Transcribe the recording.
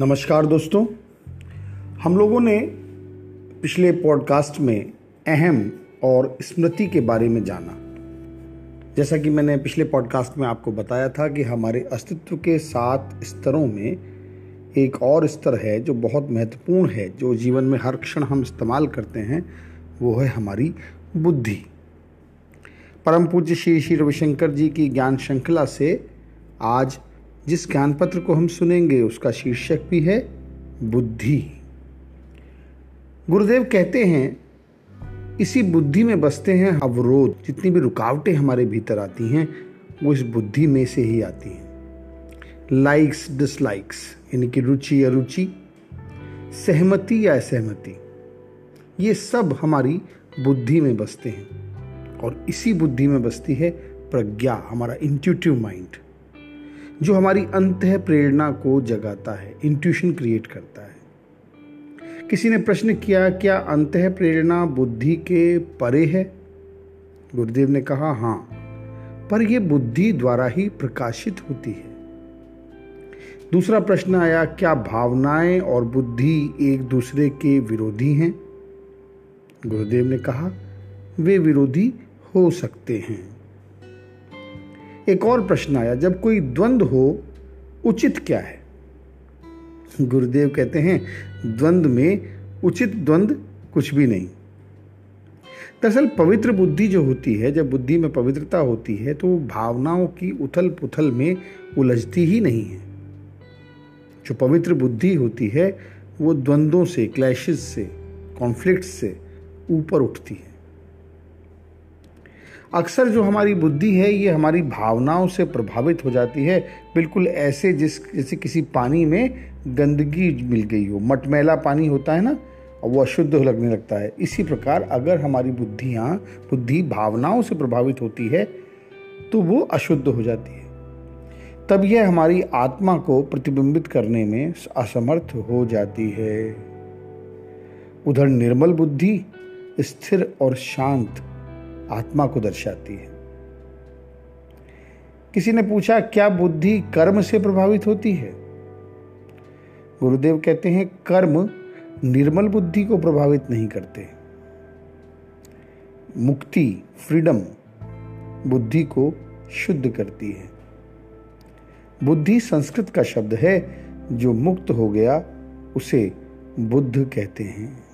नमस्कार दोस्तों। हम लोगों ने पिछले पॉडकास्ट में अहम और स्मृति के बारे में जाना। जैसा कि मैंने पिछले पॉडकास्ट में आपको बताया था कि हमारे अस्तित्व के सात स्तरों में एक और स्तर है जो बहुत महत्वपूर्ण है, जो जीवन में हर क्षण हम इस्तेमाल करते हैं, वो है हमारी बुद्धि। परम पूज्य श्री श्री रविशंकर जी की ज्ञान श्रृंखला से आज जिस ज्ञान पत्र को हम सुनेंगे, उसका शीर्षक भी है बुद्धि। गुरुदेव कहते हैं, इसी बुद्धि में बसते हैं अवरोध। जितनी भी रुकावटें हमारे भीतर आती हैं, वो इस बुद्धि में से ही आती हैं। लाइक्स डिसलाइक्स यानी कि रुचि अरुचि सहमति या असहमति, ये सब हमारी बुद्धि में बसते हैं। और इसी बुद्धि में बसती है प्रज्ञा, हमारा इंट्यूटिव माइंड जो हमारी अंत प्रेरणा को जगाता है इंट्यूशन क्रिएट करता है। किसी ने प्रश्न किया, क्या अंत प्रेरणा बुद्धि के परे है? गुरुदेव ने कहा हाँ पर यह बुद्धि द्वारा ही प्रकाशित होती है। दूसरा प्रश्न आया, क्या भावनाएँ और बुद्धि एक दूसरे के विरोधी हैं? गुरुदेव ने कहा, वे विरोधी हो सकते हैं। एक और प्रश्न आया, जब कोई द्वंद्व हो, उचित क्या है? गुरुदेव कहते हैं द्वंद्व में उचित द्वंद्व कुछ भी नहीं। दरअसल पवित्र बुद्धि जो होती है, जब बुद्धि में पवित्रता होती है तो भावनाओं की उथल पुथल में उलझती ही नहीं है। जो पवित्र बुद्धि होती है, वो द्वंद्वों से, क्लैशेस से कॉन्फ्लिक्ट से ऊपर उठती है। अक्सर जो हमारी बुद्धि है, ये हमारी भावनाओं से प्रभावित हो जाती है। बिल्कुल ऐसे जिस, जैसे किसी पानी में गंदगी मिल गई हो, मटमैला पानी होता है ना और वो अशुद्ध लगने लगता है। इसी प्रकार अगर हमारी बुद्धियाँ, बुद्धि भावनाओं से प्रभावित होती है तो वो अशुद्ध हो जाती है। तब यह हमारी आत्मा को प्रतिबिंबित करने में असमर्थ हो जाती है। उधर निर्मल बुद्धि स्थिर और शांत आत्मा को दर्शाती है। किसी ने पूछा, क्या बुद्धि कर्म से प्रभावित होती है? गुरुदेव कहते हैं, कर्म निर्मल बुद्धि को प्रभावित नहीं करते। मुक्ति, फ्रीडम बुद्धि को शुद्ध करती है। बुद्धि संस्कृत का शब्द है, जो मुक्त हो गया, उसे बुद्ध कहते हैं।